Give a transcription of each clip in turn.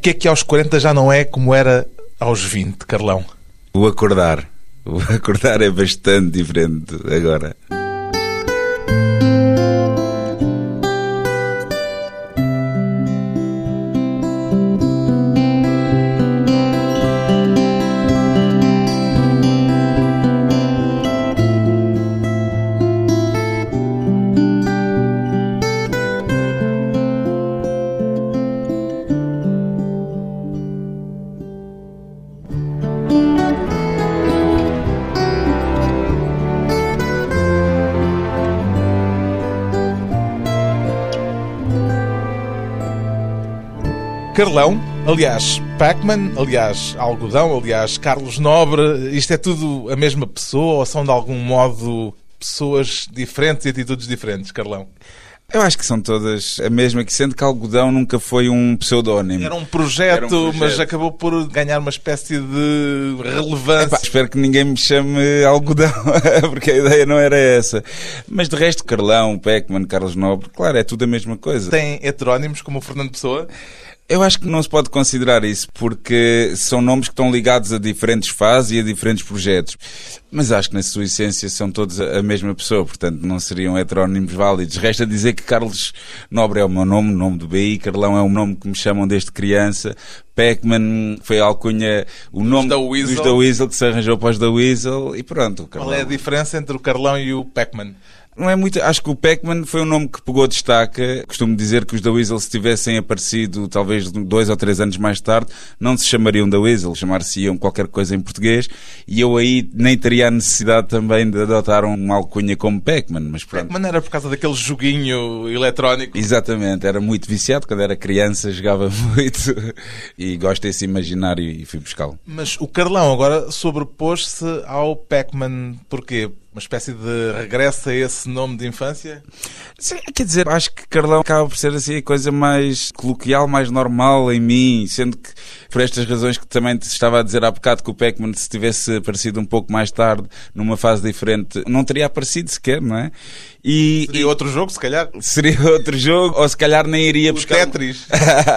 que é que aos 40 já não é como era aos 20, Carlão? O acordar. O acordar é bastante diferente agora. Carlão, aliás, Pac-Man, aliás, Algodão, aliás, Carlos Nobre, isto é tudo a mesma pessoa ou são de algum modo pessoas diferentes e atitudes diferentes, Carlão? Eu acho que são todas a mesma, que sendo que Algodão nunca foi um pseudónimo. Era um projeto, Era um projeto. mas acabou por ganhar uma espécie de relevância. Epá, espero que ninguém me chame Algodão, porque a ideia não era essa. Mas de resto, Carlão, Pac-Man, Carlos Nobre, claro, é tudo a mesma coisa. Tem heterónimos como o Fernando Pessoa? Eu acho que não se pode considerar isso, porque são nomes que estão ligados a diferentes fases e a diferentes projetos. Mas acho que na sua essência são todos a mesma pessoa, portanto não seriam heterónimos válidos. Resta dizer que Carlos Nobre é o meu nome, o nome do BI, Carlão é um nome que me chamam desde criança, Pac-Man foi a alcunha, o nome da Weasel. dos da Weasel que se arranjou para os da Weasel e pronto. Qual é a diferença entre o Carlão e o Pac-Man? Não é muito. Acho que o Pac-Man foi um nome que pegou destaque. Costumo dizer que os da Weasel, se tivessem aparecido talvez dois ou três anos mais tarde, não se chamariam da Weasel, chamar-se-iam qualquer coisa em português. E eu aí nem teria a necessidade também de adotar uma alcunha como Pac-Man. Mas Pac-Man era por causa daquele joguinho eletrónico. Exatamente, era muito viciado. Quando era criança jogava muito e gosto desse imaginário e fui buscá-lo. Mas o Carlão agora sobrepôs-se ao Pac-Man. Porquê? Uma espécie de regresso a esse nome de infância? Sim, quer dizer, acho que Carlão acaba por ser assim a coisa mais coloquial, mais normal em mim, sendo que por estas razões que também te estava a dizer há bocado que o Pac-Man se tivesse aparecido um pouco mais tarde, numa fase diferente, não teria aparecido sequer, não é? E, seria e... outro jogo, se calhar? Seria outro jogo, ou se calhar nem iria Os buscar. Tetris.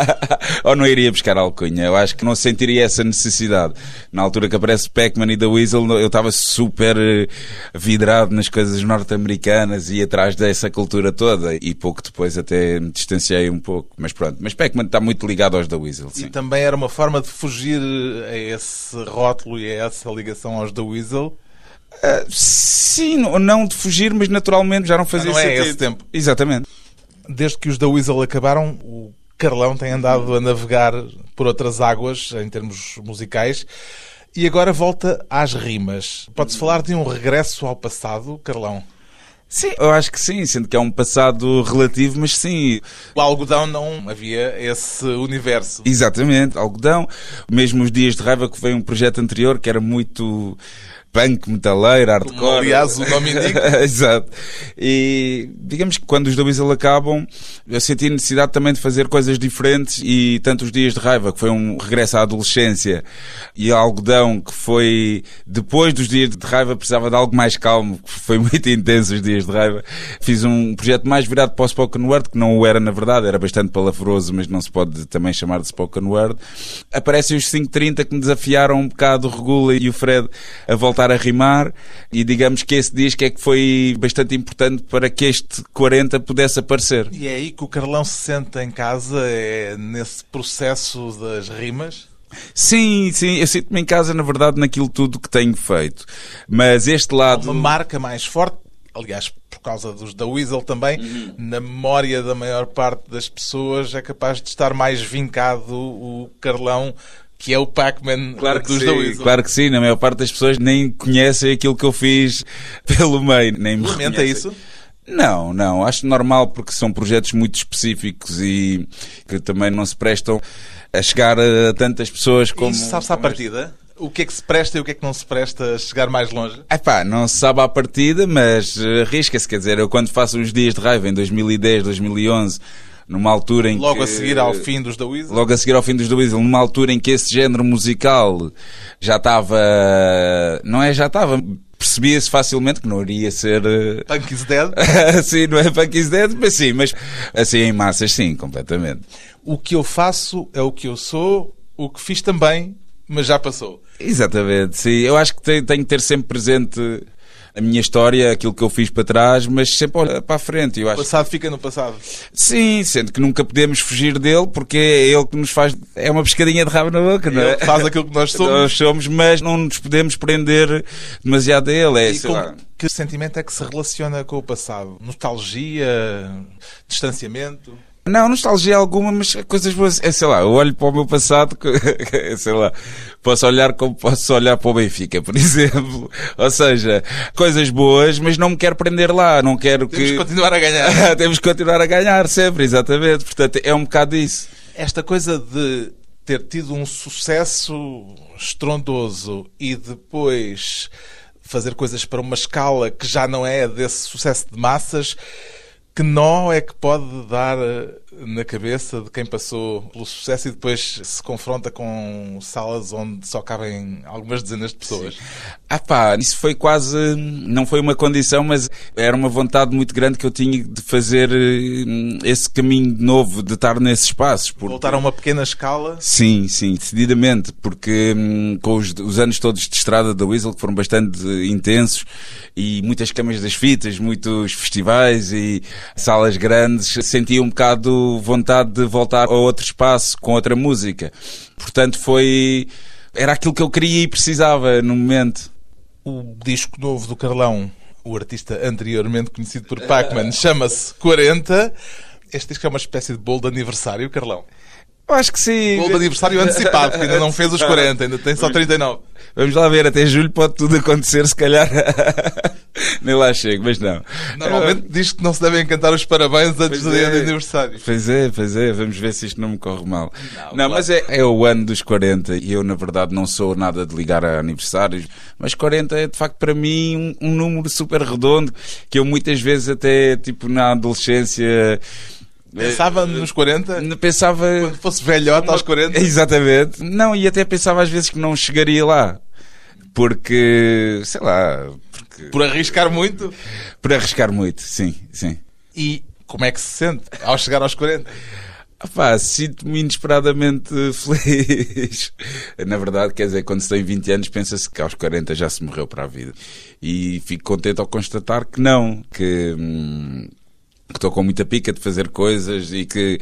ou não iria buscar alcunha. Eu acho que não sentiria essa necessidade. Na altura que aparece Pac-Man e The Weasel, eu estava super eh, vidrado nas coisas norte-americanas e atrás dessa cultura toda. E pouco depois até me distanciei um pouco. Mas pronto. Mas Pac-Man está muito ligado aos The Weasel. Sim. E também era uma forma de fugir a esse rótulo e a essa ligação aos The Weasel Uh, sim, não de fugir, mas naturalmente já não fazia não é sentido. esse tempo. Exatamente. Desde que os da Weasel acabaram, o Carlão tem andado a navegar por outras águas em termos musicais e agora volta às rimas. Pode-se falar de um regresso ao passado, Carlão? Sim, eu acho que sim, sendo que é um passado relativo, mas sim. O algodão não havia esse universo. Exatamente, algodão. Mesmo os dias de raiva que foi um projeto anterior que era muito punk, metaleiro, hardcore. Como, aliás, o nome indica. Exato. E digamos que quando os da Weasel acabam, eu senti a necessidade também de fazer coisas diferentes e tanto os Dias de Raiva, que foi um regresso à adolescência, e Algodão, que foi depois dos Dias de Raiva, precisava de algo mais calmo, que foi muito intenso os Dias de Raiva. Fiz um projeto mais virado para o Spoken Word, que não o era na verdade, era bastante palavroso, mas não se pode também chamar de Spoken Word. Aparecem os 530 que me desafiaram um bocado o Regula e o Fred a voltar voltar a rimar e digamos que esse disco é que foi bastante importante para que este 40 pudesse aparecer. E é aí que o Carlão se sente em casa, é nesse processo das rimas? Sim, sim, eu sinto-me em casa, na verdade, naquilo tudo que tenho feito. Mas este lado. Uma marca mais forte, aliás, por causa dos da Weasel também, uhum. na memória da maior parte das pessoas, é capaz de estar mais vincado o Carlão que é o Pac-Man claro dos sim, Weasel. Claro que sim, na maior parte das pessoas nem conhecem aquilo que eu fiz pelo meio, nem me Lamenta isso? Não, não, acho normal porque são projetos muito específicos e que também não se prestam a chegar a tantas pessoas como. Isso sabe-se à partida? O que é que se presta e o que é que não se presta a chegar mais longe? É pá, não se sabe à partida, mas arrisca-se. Quer dizer, eu quando faço os dias de raiva em 2010, 2011 numa altura em logo que, a seguir ao fim dos The Weasel logo a seguir ao fim dos The Weasel numa altura em que esse género musical já estava não é já estava percebia-se facilmente que não iria ser eh, Punk is Dead sim, não é Punk is Dead mas sim, mas assim em massas sim, completamente o que eu faço é o que eu sou, o que fiz também, mas já passou. Exatamente, sim. Eu acho que tenho, tenho que ter sempre presente a minha história, aquilo que eu fiz para trás, mas sempre olhar para a frente. Eu O acho passado fica no passado. Sim, sendo que nunca podemos fugir dele, porque é ele que nos faz. É uma pescadinha de rabo na boca, não é? Ele faz aquilo que nós somos. Nós somos, mas não nos podemos prender demasiado a ele. É, E sei com lá. que sentimento é que se relaciona com o passado? Nostalgia? Distanciamento? Não, nostalgia alguma, mas coisas boas. É, sei lá, eu olho para o meu passado, sei lá, posso olhar como posso olhar para o Benfica, por exemplo. Ou seja, coisas boas, mas não me quero prender lá, não quero Temos que que. continuar a ganhar. Temos que continuar a ganhar sempre, exatamente. Portanto, é um bocado isso. Esta coisa de ter tido um sucesso estrondoso e depois fazer coisas para uma escala que já não é desse sucesso de massas, que nó é que pode dar eh, na cabeça de quem passou pelo sucesso e depois se confronta com salas onde só cabem algumas dezenas de pessoas? Ah pá, isso foi quase, não foi uma condição, mas era uma vontade muito grande que eu tinha de fazer eh, esse caminho de novo, de estar nesses espaços. porque- Voltar a uma pequena escala? Sim, sim, decididamente, porque hum, com os, os anos todos de estrada da Weasel, que foram bastante intensos, e muitas camas das fitas, muitos festivais e salas grandes, sentia um bocado vontade de voltar a outro espaço, com outra música. Portanto, foi... Era aquilo que eu queria e precisava no momento. O disco novo do Carlão, o artista anteriormente conhecido por Pac-Man, chama-se 40. Este disco é uma espécie de bolo de aniversário, Carlão. Eu acho que sim. Bolo de aniversário antecipado, porque ainda não fez os 40, ainda tem só 39. Vamos lá ver, até julho pode tudo acontecer, se calhar. Nem lá chego, mas não. Normalmente diz que não se devem cantar os parabéns antes Pois do dia é. de aniversário. Pois é, pois é, vamos ver se isto não me corre mal. Não, claro. mas é, é o ano dos 40 e eu, na verdade, não sou nada de ligar a aniversários, mas 40 é de facto para mim um, um número super redondo que eu muitas vezes, até tipo na adolescência. Pensava nos 40, eh, Pensava. quando fosse velhote aos 40. Exatamente. Não, e até pensava às vezes que não chegaria lá. Porque, sei lá, porque, Por arriscar muito. por arriscar muito, sim, sim. E como é que se sente ao chegar aos 40? Ah pá, sinto-me inesperadamente feliz. Na verdade, quer dizer, quando se tem 20 anos, pensa-se que aos 40 já se morreu para a vida. E fico contente ao constatar que não, que hum, que estou com muita pica de fazer coisas e que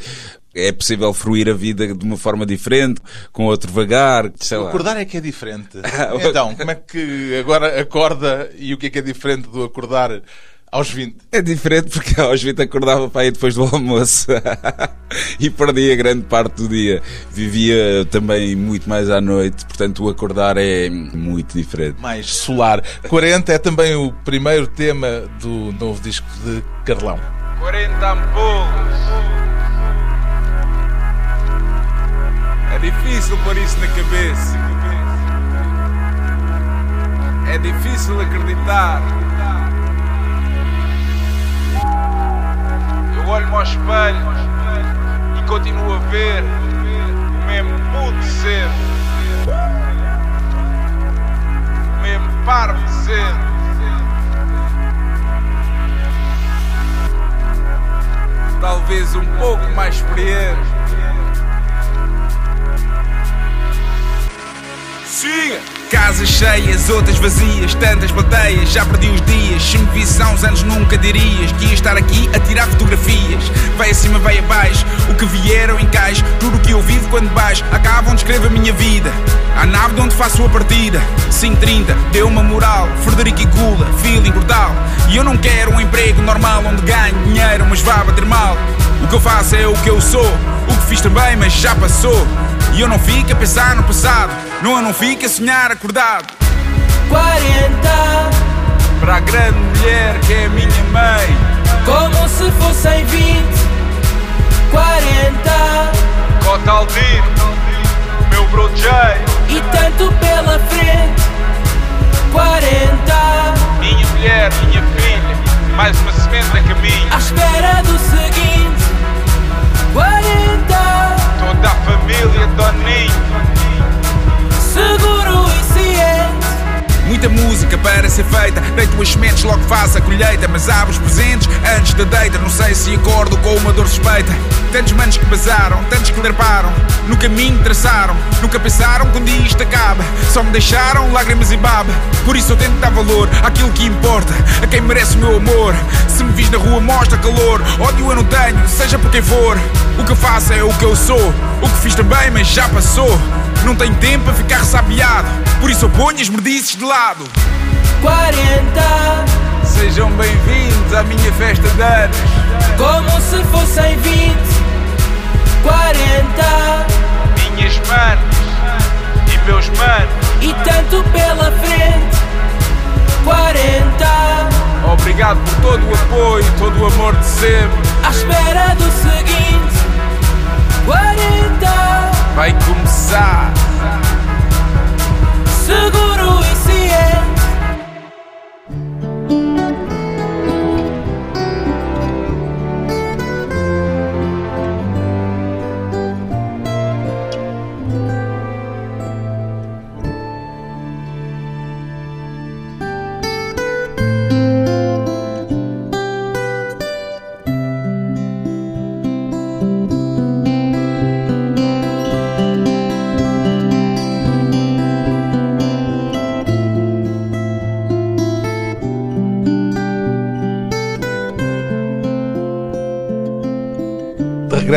é possível fruir a vida de uma forma diferente, com outro vagar, sei lá. Acordar é que é diferente. Então, como é que agora acorda e o que é que é diferente do acordar aos 20? É diferente porque aos 20 acordava para ir depois do almoço e perdia grande parte do dia. Vivia também muito mais à noite, portanto o acordar é muito diferente. Mais solar. 40 é também o primeiro tema do novo disco de Carlão. 40 ampolas. É difícil pôr isso na cabeça. É difícil acreditar. Eu olho-me ao espelho e continuo a ver o mesmo puto sempre. O mesmo parvo de talvez um pouco mais experiente. Siga! Casas cheias, outras vazias, tantas plateias, já perdi os dias. Se me visse há uns anos nunca dirias que ia estar aqui a tirar fotografias. Vai acima, vai abaixo, o que vier eu encaixo. Tudo o que eu vivo quando baixo, acabam de escrever a minha vida. A nave de onde faço a partida, 530, deu uma moral. Frederico e Gula, feeling brutal. E eu não quero um emprego normal onde ganho dinheiro, mas vá bater mal. O que eu faço é o que eu sou, o que fiz também, mas já passou. E eu não fico a pensar no passado, não, não fico a sonhar acordado. 40, Para a grande mulher que é a minha mãe, como se fossem 20. 40, Cota Aldino, meu bro Jay, e tanto pela frente. 40, minha mulher, minha filha, mais uma semente a caminho. à espera do seguinte. 40, Toda a família Doninho. Seguro e ciente. muita música para ser feita. Deito as sementes, logo faço a colheita. Mas abro os presentes antes da deita. Não sei se acordo com uma dor suspeita. Tantos manos que passaram, tantos que derparam. No caminho traçaram, nunca pensaram que um dia isto acaba. Só me deixaram lágrimas e baba. Por isso eu tento dar valor àquilo que importa. A quem merece o meu amor. Se me vis na rua, mostra calor. Ódio eu não tenho, seja por quem for. O que eu faço é o que eu sou. O que fiz também, mas já passou. Não tenho tempo para ficar ressabiado. Por isso eu ponho as merdices de lado. 40 Sejam bem-vindos à minha festa de anos. como se fossem 20 40 Minhas manos e meus manos. e tanto pela frente 40 Obrigado por todo o apoio, todo o amor de sempre. à espera do seguinte 40 Vai começar. seguro e ciente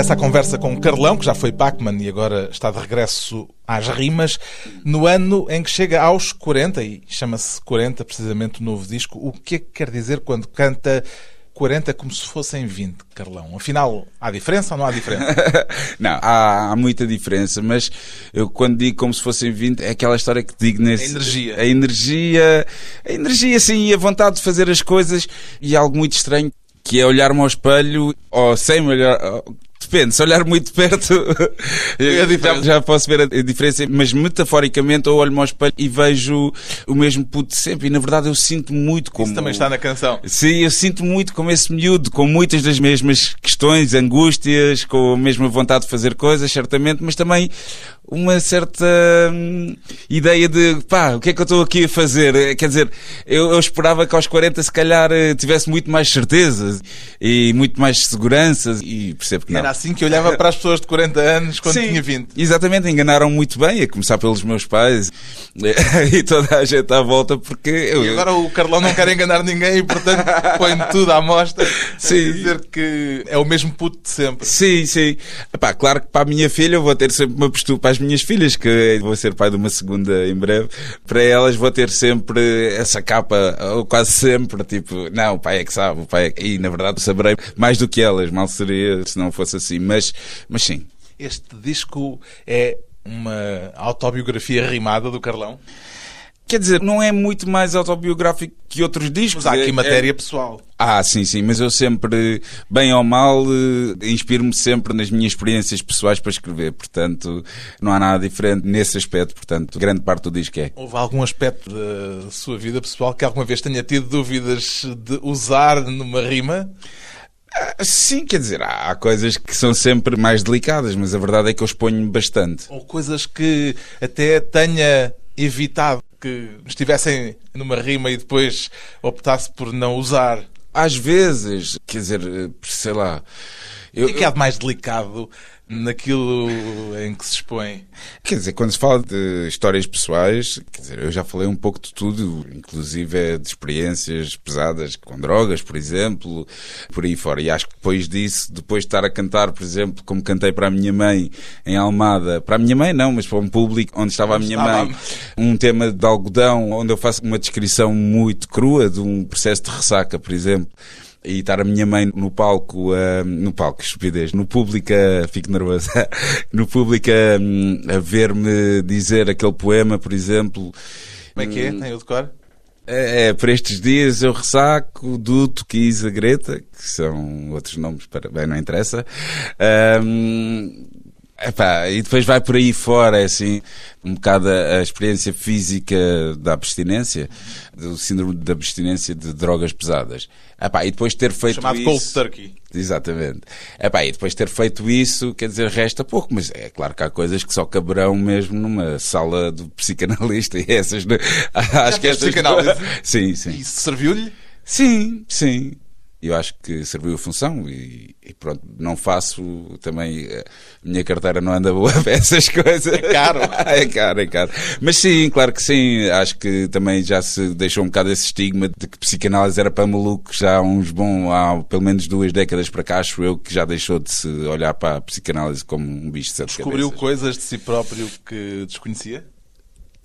Regresso à conversa com o Carlão, que já foi Pacman e agora está de regresso às rimas, no ano em que chega aos 40, e chama-se 40 precisamente o novo disco, o que é que quer dizer quando canta 40 como se fossem 20, Carlão? Afinal, há diferença ou não há diferença? Não, há, há muita diferença, mas eu quando digo como se fossem 20, é aquela história que digo nesse. A energia. A energia, a energia, sim, e a vontade de fazer as coisas, e algo muito estranho, que é olhar-me ao espelho, ou sem olhar. Depende, se olhar muito perto, É já, já posso ver a, a diferença, mas metaforicamente eu olho-me ao espelho e vejo o mesmo puto de sempre, e na verdade eu sinto muito como. Isso também está na canção. Sim, eu sinto muito como esse miúdo, com muitas das mesmas questões, angústias, com a mesma vontade de fazer coisas, certamente, mas também uma certa hum, ideia de pá, o que é que eu estou aqui a fazer? Eh, Quer dizer, eu, eu esperava que aos 40 se calhar eh, tivesse muito mais certezas e muito mais seguranças e percebo que não. Era assim que eu olhava para as pessoas de 40 anos quando Sim, tinha 20. Exatamente, enganaram muito bem, a começar pelos meus pais e toda a gente à volta, porque eu, E agora o Carlão não quer enganar ninguém e, portanto, põe tudo à mostra. Sim. Dizer que é o mesmo puto de sempre. Sim, sim. Epá, claro que para a minha filha eu vou ter sempre uma postura, para as minhas filhas, que vou ser pai de uma segunda em breve, para elas vou ter sempre essa capa, ou quase sempre, tipo, não, o pai é que sabe, o pai é que... E na verdade saberei mais do que elas, mal seria se não fosse assim, mas, mas sim. Este disco é uma autobiografia rimada do Carlão. Quer dizer, não é muito mais autobiográfico que outros discos. Mas há aqui É- matéria é- pessoal. Ah, sim, sim, mas eu sempre, bem ou mal, eh, inspiro-me sempre nas minhas experiências pessoais para escrever, portanto, não há nada diferente nesse aspecto, portanto, grande parte do disco é. Houve algum aspecto da sua vida pessoal que alguma vez tenha tido dúvidas de usar numa rima? Ah, Sim, quer dizer, há, há coisas que são sempre mais delicadas, mas a verdade é que eu exponho bastante. Ou coisas que até tenha evitado que estivessem numa rima e depois optasse por não usar? Às vezes, quer dizer, eh, sei lá. Eu, O que é que há de mais delicado naquilo em que se expõe? Quer dizer, quando se fala de histórias pessoais, quer dizer, eu já falei um pouco de tudo, inclusive é de experiências pesadas com drogas, por exemplo, por aí fora. E acho que depois disso, depois de estar a cantar, por exemplo, como cantei para a minha mãe em Almada, para a minha mãe não, mas para um público onde estava a minha mãe, um tema de algodão, onde eu faço uma descrição muito crua de um processo de ressaca, por exemplo. E estar a minha mãe no palco, ah, no palco, estupidez, no público, ah, fico nervoso, no público a ver-me dizer aquele poema, por exemplo. Como é que é? Tem o decor? É, é, por estes dias eu ressaco, Duto, Kiss, a Greta, que são outros nomes, para, bem, não interessa. Epá, e depois vai por aí fora, é assim, um bocado a, a experiência física da abstinência, do síndrome da abstinência de drogas pesadas. Epá, e depois ter feito Chamado isso... Cold Turkey. Exatamente. Epá, e depois ter feito isso, quer dizer, resta pouco, mas é claro que há coisas que só caberão mesmo numa sala do psicanalista e essas... né? Acho que psicanálise? Sim, sim. E isso serviu-lhe? Sim, sim. Eu acho que serviu a função e, e pronto, não faço também. A minha carteira não anda boa para essas coisas. É caro. é caro, é caro. Mas sim, claro que sim. Acho que também já se deixou um bocado esse estigma de que psicanálise era para malucos já há uns bons, há pelo menos duas décadas para cá, acho eu, que já deixou de se olhar para a psicanálise como um bicho de Descobriu cabeças. coisas de si próprio que desconhecia?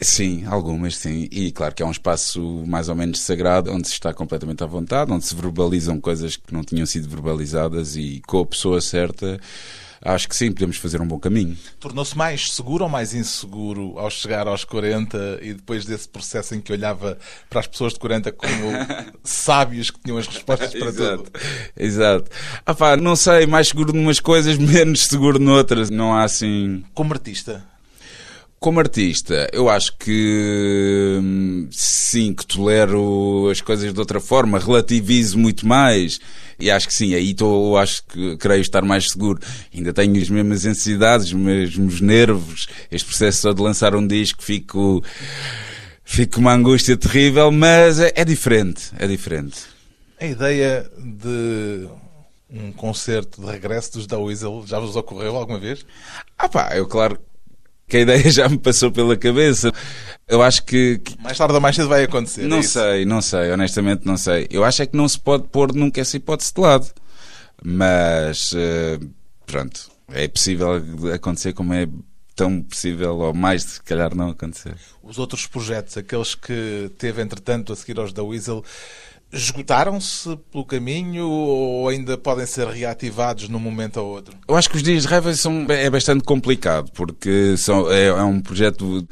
Sim, algumas sim. E claro que é um espaço mais ou menos sagrado, onde se está completamente à vontade, onde se verbalizam coisas que não tinham sido verbalizadas e com a pessoa certa, acho que sim, podemos fazer um bom caminho. Tornou-se mais seguro ou mais inseguro ao chegar aos 40 e depois desse processo em que olhava para as pessoas de 40 como sábios que tinham as respostas para Exato. tudo? Exato. Ah pá, não sei, mais seguro numas coisas, menos seguro noutras. Não há assim. Como artista, Como artista, eu acho que hum, sim, que tolero as coisas de outra forma, relativizo muito mais. E acho que sim, aí estou, acho que creio estar mais seguro. Ainda tenho as mesmas ansiedades, os mesmos nervos. Este processo só de lançar um disco fico, fico com uma angústia terrível, mas é, é diferente, é diferente. a ideia de um concerto de regresso dos da Weasel já vos ocorreu alguma vez? Ah pá, eu claro que a ideia já me passou pela cabeça. Eu acho que, que- Mais tarde ou mais cedo vai acontecer. não é sei, não sei, honestamente não sei. Eu acho é que não se pode pôr nunca essa hipótese de lado. Mas eh, pronto, é possível acontecer como é tão possível, ou mais se calhar não acontecer. Os outros projetos, aqueles que teve entretanto a seguir aos da Weasel, esgotaram-se pelo caminho ou ainda podem ser reativados num momento ou outro? Eu acho que os dias de raiva são, é bastante complicado, porque são, é, é um projeto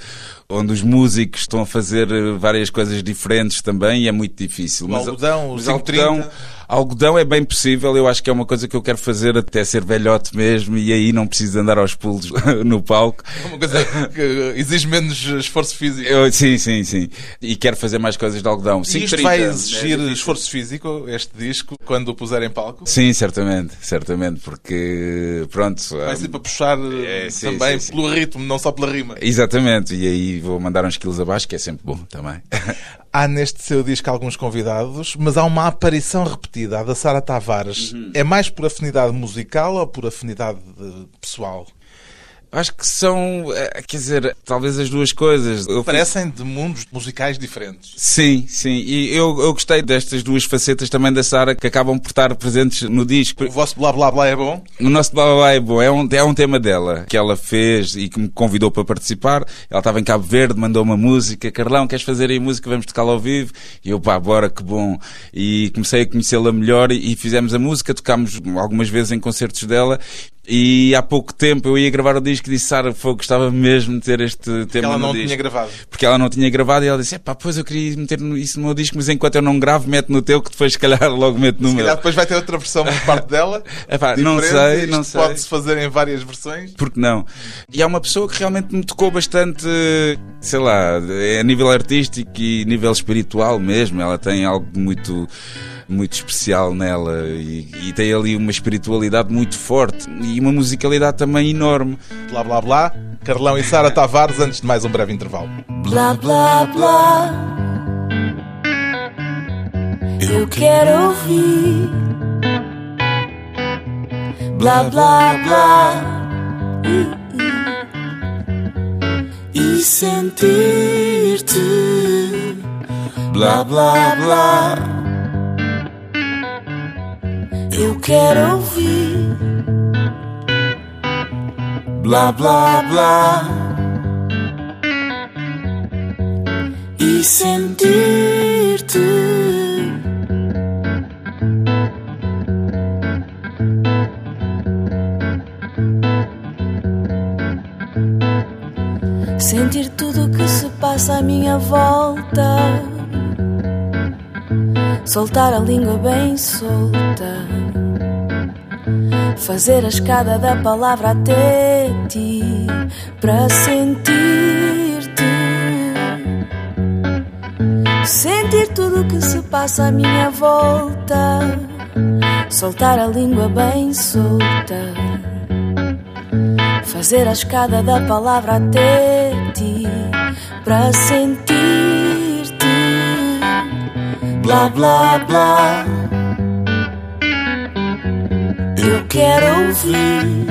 onde os músicos estão a fazer várias coisas diferentes também e é muito difícil. O algodão, mas 530. algodão, algodão é bem possível, eu acho que é uma coisa que eu quero fazer até ser velhote mesmo e aí não preciso andar aos pulos no palco. É uma coisa que exige menos esforço físico. Eu, sim, sim, sim. E quero fazer mais coisas de algodão. E isto 530, vai é exigir difícil. esforço físico, este disco, quando o puser em palco? Sim, certamente, certamente, porque pronto. Vai ah, ser para puxar É, eh, sim, também sim, sim. pelo ritmo, não só pela rima. Exatamente, e aí vou mandar uns quilos abaixo, que é sempre bom também. Há neste seu disco alguns convidados, mas há uma aparição repetida, a da Sara Tavares. É mais por afinidade musical ou por afinidade pessoal? Acho que são, eh, quer dizer, talvez as duas coisas. Eu Parecem de mundos musicais diferentes. Sim, sim. E eu, eu gostei destas duas facetas também da Sara que acabam por estar presentes no disco. O vosso blá blá blá é bom? O nosso blá blá blá é bom. É um, é um tema dela que ela fez e que me convidou para participar. Ela estava em Cabo Verde, mandou uma música. Carlão, queres fazer aí música? Vamos tocá-la ao vivo. E eu, pá, bora, que bom. E comecei a conhecê-la melhor e, e fizemos a música. Tocámos algumas vezes em concertos dela. E há pouco tempo eu ia gravar o disco e disse, Sara, foi, gostava mesmo de ter este tema ela no não disco. tinha gravado. Porque ela não tinha gravado e ela disse, pá, pois eu queria meter isso no meu disco, mas enquanto eu não gravo, mete no teu, que depois se calhar logo mete no Se meu. calhar depois vai ter outra versão por parte dela. Epá, não sei, não sei. Pode-se fazer em várias versões. Porque não? E há uma pessoa que realmente me tocou bastante, sei lá, a nível artístico e nível espiritual mesmo. Ela tem algo muito, muito especial nela e, e tem ali uma espiritualidade muito forte e uma musicalidade também enorme. Blá blá blá. Carlão e Sara Tavares, antes de mais um breve intervalo. Blá blá blá. Eu quero ouvir. Blá blá blá. E sentir-te. Blá blá blá. Eu quero ouvir. Blá blá blá. e sentir-te. Sentir tudo o que se passa à minha volta. Soltar a língua bem solta. Fazer a escada da palavra até ti para sentir-te. Sentir tudo o que se passa à minha volta. Soltar a língua bem solta. Fazer a escada da palavra até ti para sentir-te. Blá blá blá. Eu quero ouvir.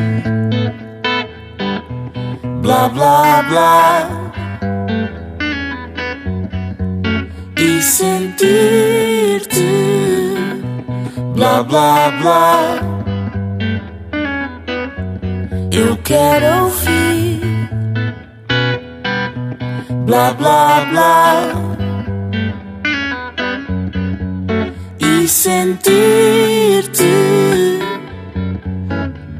Blá blá blá. E sentir-te. Blá blá blá. Eu quero ouvir. Blá blá blá. E sentir-te.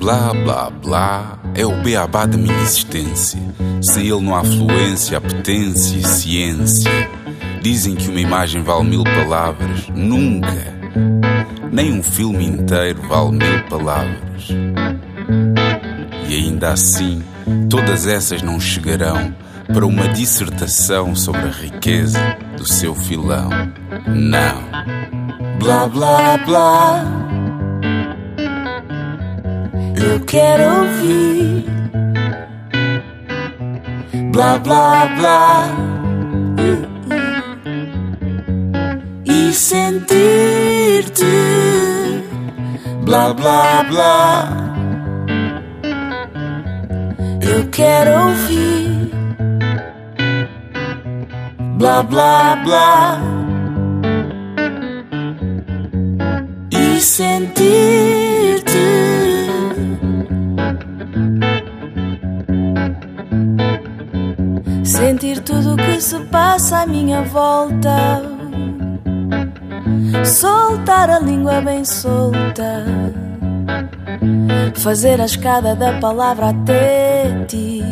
Blá blá blá é o beabá da minha existência. Sem ele não há fluência, apetência e ciência. Dizem que uma imagem vale mil palavras. Nunca. Nem um filme inteiro vale mil palavras. E ainda assim, todas essas não chegarão para uma dissertação sobre a riqueza do seu filão. Não. Blá blá blá. Eu quero ouvir. Blá blá blá. E sentir-te. Blá blá blá. Eu quero ouvir. Blá blá blá. E sentir-te. Sentir tudo o que se passa à minha volta. Soltar a língua bem solta. Fazer a escada da palavra até ti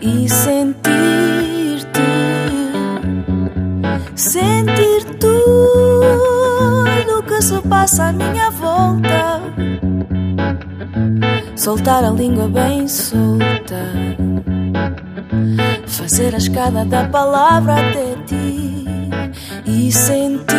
e sentir-te. Sentir tudo o que se passa à minha volta. Soltar a língua bem solta. Fazer a escada da palavra até ti e sentir-te.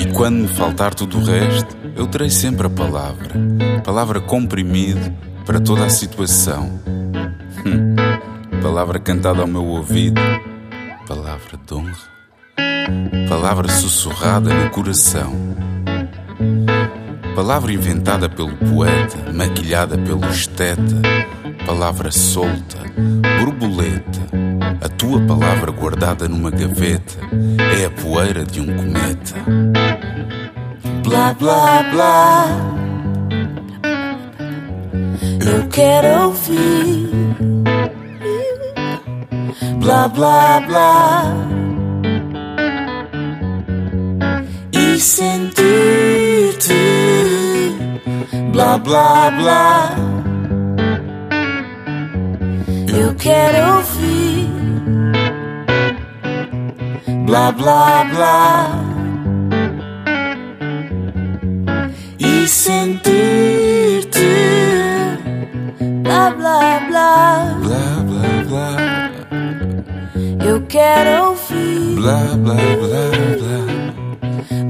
E quando me faltar tudo o resto, eu terei sempre a palavra. Palavra comprimido para toda a situação. Hum. Palavra cantada ao meu ouvido. Palavra de honra. Palavra sussurrada no coração. Palavra inventada pelo poeta, maquilhada pelo esteta. Palavra solta, borboleta. A tua palavra guardada numa gaveta é a poeira de um cometa. Blá blá blá. Eu quero ouvir. Blá blá blá. E sentir-te. Blá blá blá. Eu quero ouvir. Blá blá blá. e sentir-te. Blá blá blá. Blá blá blá. Eu quero ouvir. Blá blá blá.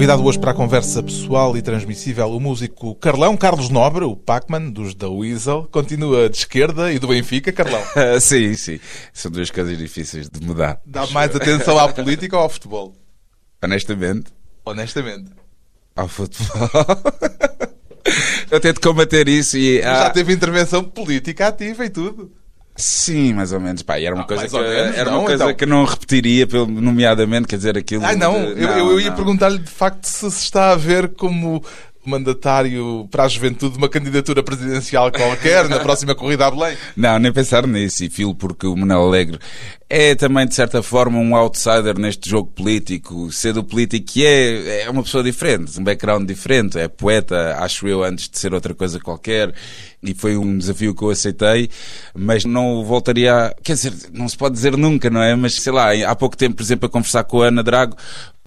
Convidado hoje para a conversa pessoal e transmissível o músico Carlão Carlos Nobre, o Pacman, dos da Weasel, continua de esquerda e do Benfica, Carlão. sim, sim. São duas coisas difíceis de mudar. Dá mais atenção à política ou ao futebol? Honestamente, Honestamente. ao futebol. Eu tento combater isso e. Já ah, teve intervenção política ativa e tudo. Sim, mais ou menos. Pá, e era uma Ah, coisa, que, menos, era não, uma coisa então. que eu não repetiria, pelo- nomeadamente, quer dizer, aquilo. Ah, não, de- eu, eu- eu ia não. perguntar-lhe de facto se se está a ver como mandatário para a juventude de uma candidatura presidencial qualquer na próxima corrida a Belém. Não, nem pensar nisso, e filo porque o Manuel Alegre é também, de certa forma, um outsider neste jogo político. Sendo político que é, é uma pessoa diferente, um background diferente, é poeta, acho eu, antes de ser outra coisa qualquer, e foi um desafio que eu aceitei, mas não voltaria. Quer dizer, não se pode dizer nunca, não é? Mas, sei lá, há pouco tempo, por exemplo, a conversar com a Ana Drago,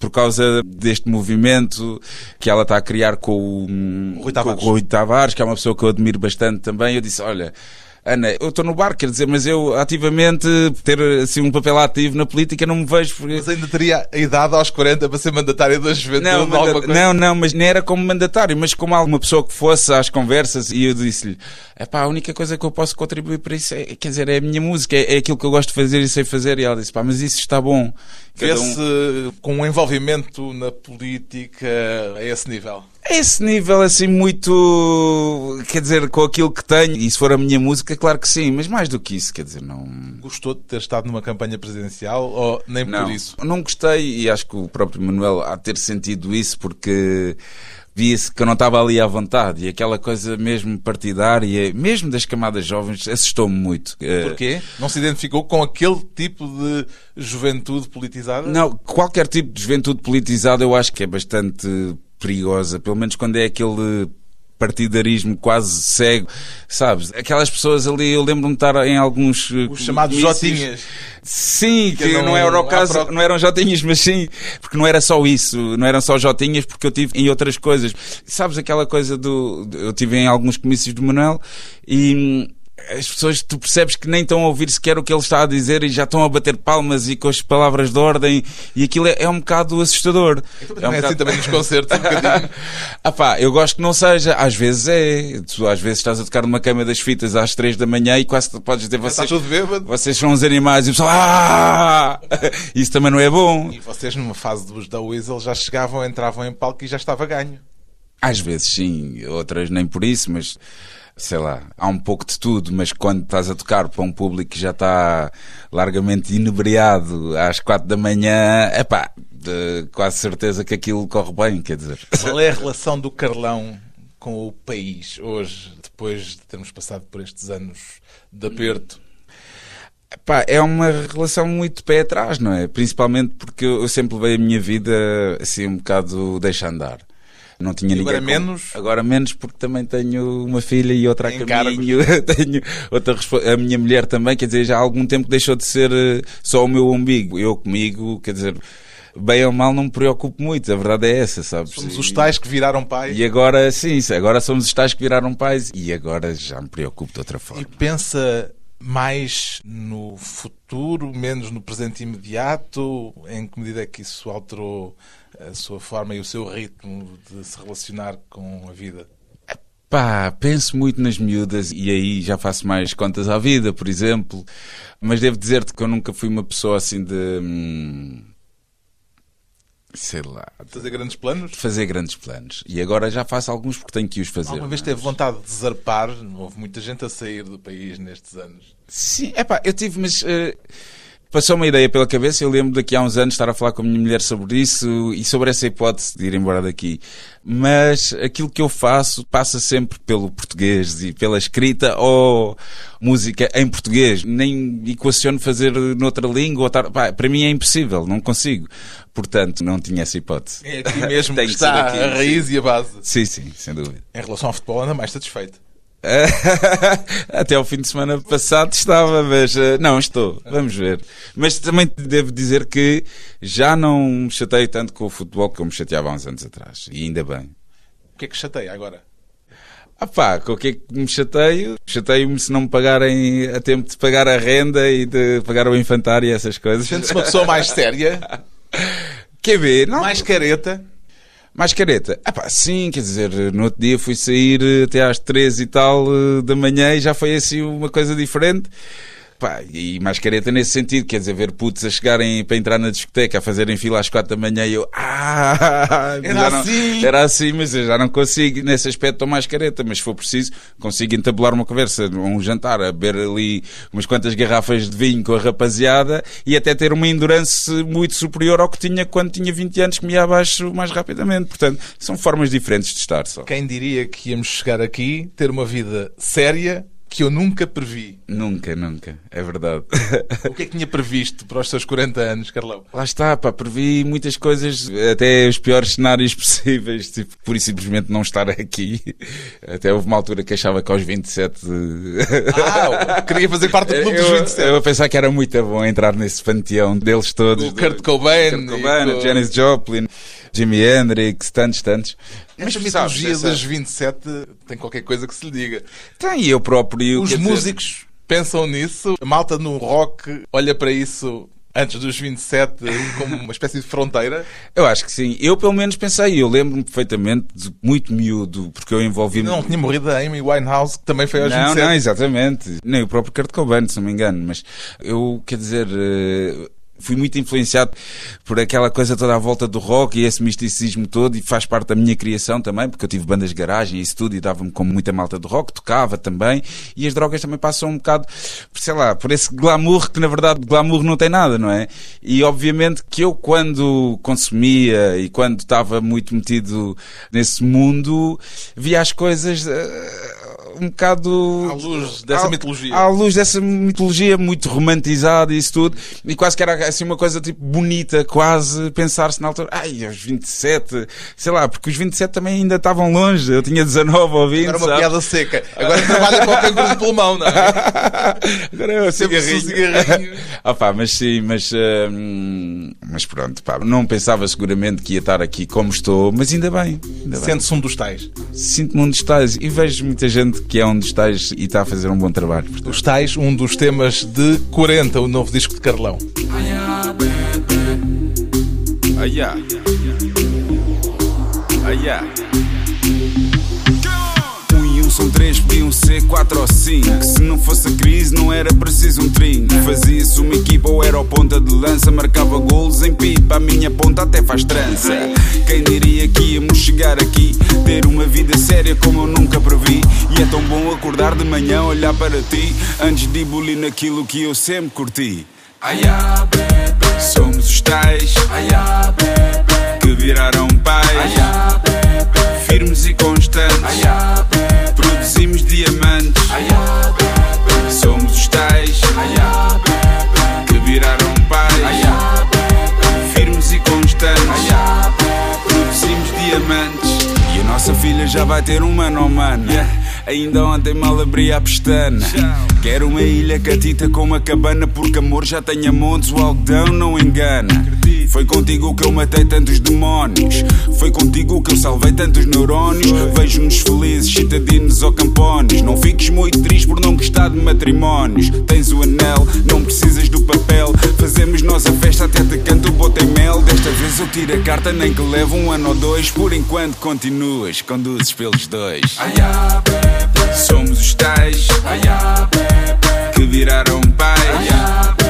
por causa deste movimento que ela está a criar com o, Rui Tavares. com o Rui Tavares, que é uma pessoa que eu admiro bastante também, eu disse, olha... Ana, eu estou no bar, quer dizer, mas eu ativamente ter assim um papel ativo na política não me vejo porque... Mas ainda teria a idade aos 40 para ser mandatário da juventude Não, manda- coisa. não, não, mas nem era como mandatário, mas como alguma pessoa que fosse às conversas e eu disse-lhe, é pá, a única coisa que eu posso contribuir para isso é, quer dizer, é a minha música, é, é aquilo que eu gosto de fazer e sei fazer. E ela disse, pá, mas isso está bom. Cada um- Vê-se com um envolvimento na política a esse nível. Esse nível, assim, muito. Quer dizer, com aquilo que tenho, e se for a minha música, claro que sim, mas mais do que isso, quer dizer, não. Gostou de ter estado numa campanha presidencial ou nem Não, por isso? não gostei, e acho que o próprio Manuel há ter sentido isso, porque via-se que eu não estava ali à vontade, e aquela coisa mesmo partidária, mesmo das camadas jovens, assustou-me muito. Eh, Porquê? Não se identificou com aquele tipo de juventude politizada? Não, qualquer tipo de juventude politizada eu acho que é bastante perigosa, pelo menos quando é aquele partidarismo quase cego, sabes? Aquelas pessoas ali, eu lembro-me de estar em alguns eh, Os chamados Jotinhas. Sim, que, Que não, não- era o caso, procura. não eram Jotinhas, mas sim, porque não era só isso, não eram só Jotinhas, porque eu tive em outras coisas. Sabes aquela coisa do. Eu tive em alguns comícios do Manuel e. As pessoas, tu percebes que nem estão a ouvir sequer o que ele está a dizer e já estão a bater palmas e com as palavras de ordem e aquilo é, é um bocado assustador. Então, é um é assim bocado- também nos concertos, um bocadinho. ah pá, eu gosto que não seja. Às vezes é. Tu às vezes estás a tocar numa cama das fitas às três da manhã e quase podes dizer vocês, vocês são uns animais e o pessoal. Ah! Isso também não é bom. E vocês, numa fase dos da Weasel, já chegavam, entravam em palco e já estava ganho. Às vezes sim, outras nem por isso, mas sei lá, há um pouco de tudo, mas quando estás a tocar para um público que já está largamente inebriado às quatro da manhã, é pá, quase certeza que aquilo corre bem, quer dizer. Qual é a relação do Carlão com o país hoje, depois de termos passado por estes anos de aperto? Pá, é uma relação muito pé atrás, não é? Principalmente porque eu eu sempre levei a minha vida assim um bocado deixa andar. Não tinha E ninguém agora com- menos? Agora menos porque também tenho uma filha e outra a caminho. tenho outra a minha mulher também, quer dizer, já há algum tempo que deixou de ser eh, só o meu umbigo. Eu comigo, quer dizer, bem ou mal não me preocupo muito, a verdade é essa, sabes? Somos os tais que viraram pai E agora, sim, sim, agora somos os tais que viraram pais e agora já me preocupo de outra forma. e pensa mais no futuro, menos no presente imediato? Em que medida é que isso alterou a sua forma e o seu ritmo de se relacionar com a vida? Pá, penso muito nas miúdas e aí já faço mais contas à vida, por exemplo. Mas devo dizer-te que eu nunca fui uma pessoa assim de. hum, sei lá. Fazer grandes planos? De fazer grandes planos. E agora já faço alguns porque tenho que os fazer. Alguma vez mas- teve vontade de zarpar? Houve muita gente a sair do país nestes anos. Sim, é pá, eu tive, mas. eh, Passou uma ideia pela cabeça, eu lembro daqui a uns anos estar a falar com a minha mulher sobre isso e sobre essa hipótese de ir embora daqui. Mas aquilo que eu faço passa sempre pelo português e pela escrita ou música em português. Nem equaciono fazer noutra língua. Ou tar... Pá, para mim é impossível, não consigo. Portanto, não tinha essa hipótese. É aqui mesmo Tem que está aqui, a raiz e a base. Sim, sim, sem dúvida. Em relação ao futebol, anda mais satisfeito. Até ao fim de semana passado estava, mas eh, não, estou. Vamos ver. Mas também te devo dizer que já não me chateio tanto com o futebol como me chateava há uns anos atrás. E ainda bem. O que é que chateia agora? Ah pá, com o que é que me chateio? Chateio-me se não me pagarem a tempo de pagar a renda e de pagar o infantário e essas coisas. Sente-se uma pessoa mais séria, Quer ver? Não, mais careta. Mais careta? Ah pá, sim, quer dizer, no outro dia fui sair eh, até às 13 e tal eh, da manhã e já foi assim uma coisa diferente. Pá, e mais careta nesse sentido, quer dizer, ver putos a chegarem para entrar na discoteca, a fazerem fila às quatro da manhã e eu, ah, Era não- assim. era assim, mas eu já não consigo, nesse aspecto estou mais careta, mas se for preciso, consigo entabular uma conversa, um jantar, a beber ali umas quantas garrafas de vinho com a rapaziada e até ter uma endurance muito superior ao que tinha quando tinha 20 anos, que me ia abaixo mais rapidamente. Portanto, são formas diferentes de estar só. Quem diria que íamos chegar aqui, ter uma vida séria que eu nunca previ? Nunca, nunca, é verdade. O que é que tinha previsto para os seus 40 anos, Carlão? Lá está, pá, previ muitas coisas, até os piores cenários possíveis, tipo, e simplesmente não estar aqui. Até houve uma altura que achava que aos 27. Ah, queria fazer parte do clube dos eu, 27. eu a pensar que era muito bom entrar nesse panteão deles todos. O Kurt Cobain, Kurt Cobain, com- Janis Joplin, Jimi Hendrix, tantos, tantos. Esta sabes, mitologia essa- dos 27 tem qualquer coisa que se lhe diga. Tem, eu próprio. Os quer dizer, músicos pensam nisso, a malta no rock olha para isso antes dos 27 como uma espécie de fronteira. Eu acho que sim. Eu pelo menos pensei, eu lembro-me perfeitamente, de muito miúdo, porque eu envolvi-me. Não tinha morrido a Amy Winehouse, que também foi aos Não, 27. não, exatamente. Nem o próprio Kurt Cobain, se não me engano. Mas eu, quer dizer, eh, fui muito influenciado por aquela coisa toda à volta do rock e esse misticismo todo e faz parte da minha criação também, porque eu tive bandas de garagem e isso tudo e dava-me com muita malta de rock, tocava também e as drogas também passam um bocado, sei lá, por esse glamour que na verdade glamour não tem nada, não é? E obviamente que eu quando consumia e quando estava muito metido nesse mundo via as coisas eh, um bocado À luz dessa à- mitologia. à luz dessa mitologia muito romantizada e isso tudo e quase que era assim uma coisa tipo bonita quase pensar-se na altura ai aos 27 sei lá porque os 27 também ainda estavam longe eu tinha 19 ou 20 Era uma sabe? piada seca. Agora trabalha com o cancro de pulmão, não é? Agora é o Sempre cigarrinho. cigarrinho. ah, pá, mas sim, mas, hum, mas pronto, pá, não pensava seguramente que ia estar aqui como estou, mas ainda bem. Ainda bem. Sente-se um dos tais. Sinto-me um dos tais e vejo muita gente que é um dos tais e está a fazer um bom trabalho. portanto. Os tais, um dos temas de 40, o novo disco de Carlão. Ah, yeah. Ah, Um um são três, podiam ser quatro ou cinco. Se não fosse crise, não era preciso um trinco. Fazia-se uma equipa ou era o ponta de lança. Marcava golos em pipa, a minha ponta até faz trança. Quem diria que íamos chegar aqui? Ter uma vida séria como eu nunca previ. E é tão bom acordar de manhã, olhar para ti. Antes de abolir naquilo que eu sempre curti. Ah. Somos os tais ai, ah, que viraram pais. Ai, ah. Firmes e constantes. Vai ter um mano oh mano. Ainda ontem mal abri a pestana. Quero uma ilha catita com uma cabana, porque amor já tem a montes, o algodão não engana. Foi contigo que eu matei tantos demónios. Foi contigo que eu salvei tantos neurónios. Vejo-nos felizes, citadinos ou campones. Não fiques muito triste por não gostar de matrimónios. Tens o anel, não precisas do papel. Fazemos nossa festa, até te canto o botem mel. Desta vez eu tiro a carta, nem que leve um ano ou dois. Por enquanto continuas, conduzes pelos dois. Ai, ah. Somos os tais ai, ah, que viraram pais. Ai, ah,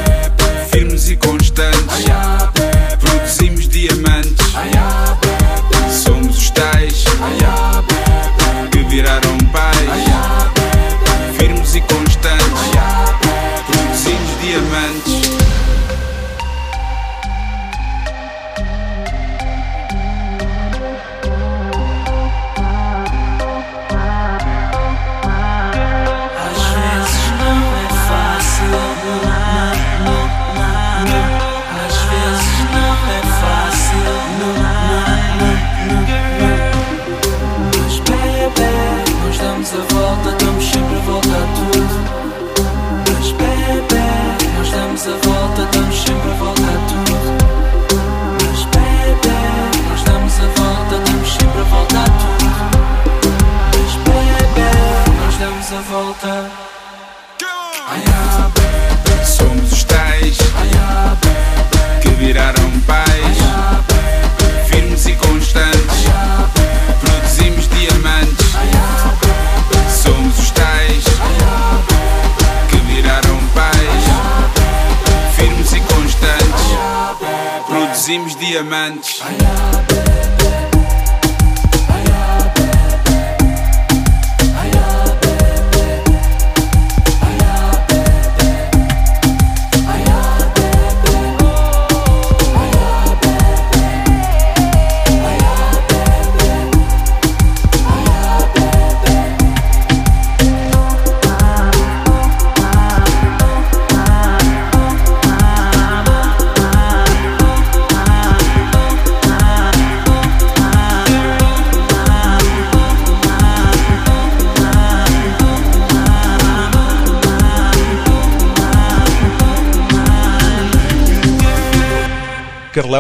A man.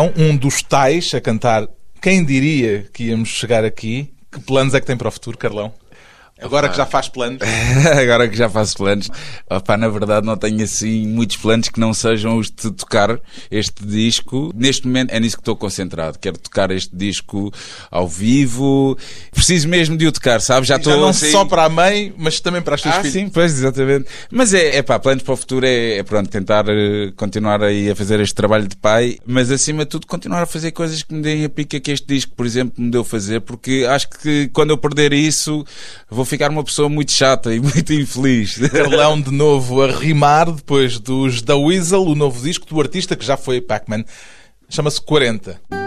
Carlão, um dos tais a cantar Quem diria que íamos chegar aqui? Que planos é que tem para o futuro, Carlão? Agora que já faz planos. Agora que já faço planos, opá, na verdade não tenho assim muitos planos que não sejam os de tocar este disco. Neste momento é nisso que estou concentrado. Quero tocar este disco ao vivo. Preciso mesmo de o tocar, sabe? Já Já estou não assim... só para a mãe, mas também para as tuas Ah, filhas. sim, pois, exatamente. Mas é, é pá, planos para o futuro é, é pronto, tentar eh, continuar aí a fazer este trabalho de pai, mas acima de tudo continuar a fazer coisas que me deem a pica que este disco, por exemplo, me deu fazer, porque acho que quando eu perder isso, vou ficar uma pessoa muito chata e muito infeliz. Carlão de novo a rimar depois dos da Weasel, o novo disco do artista que já foi Pac-Man. Chama-se 40.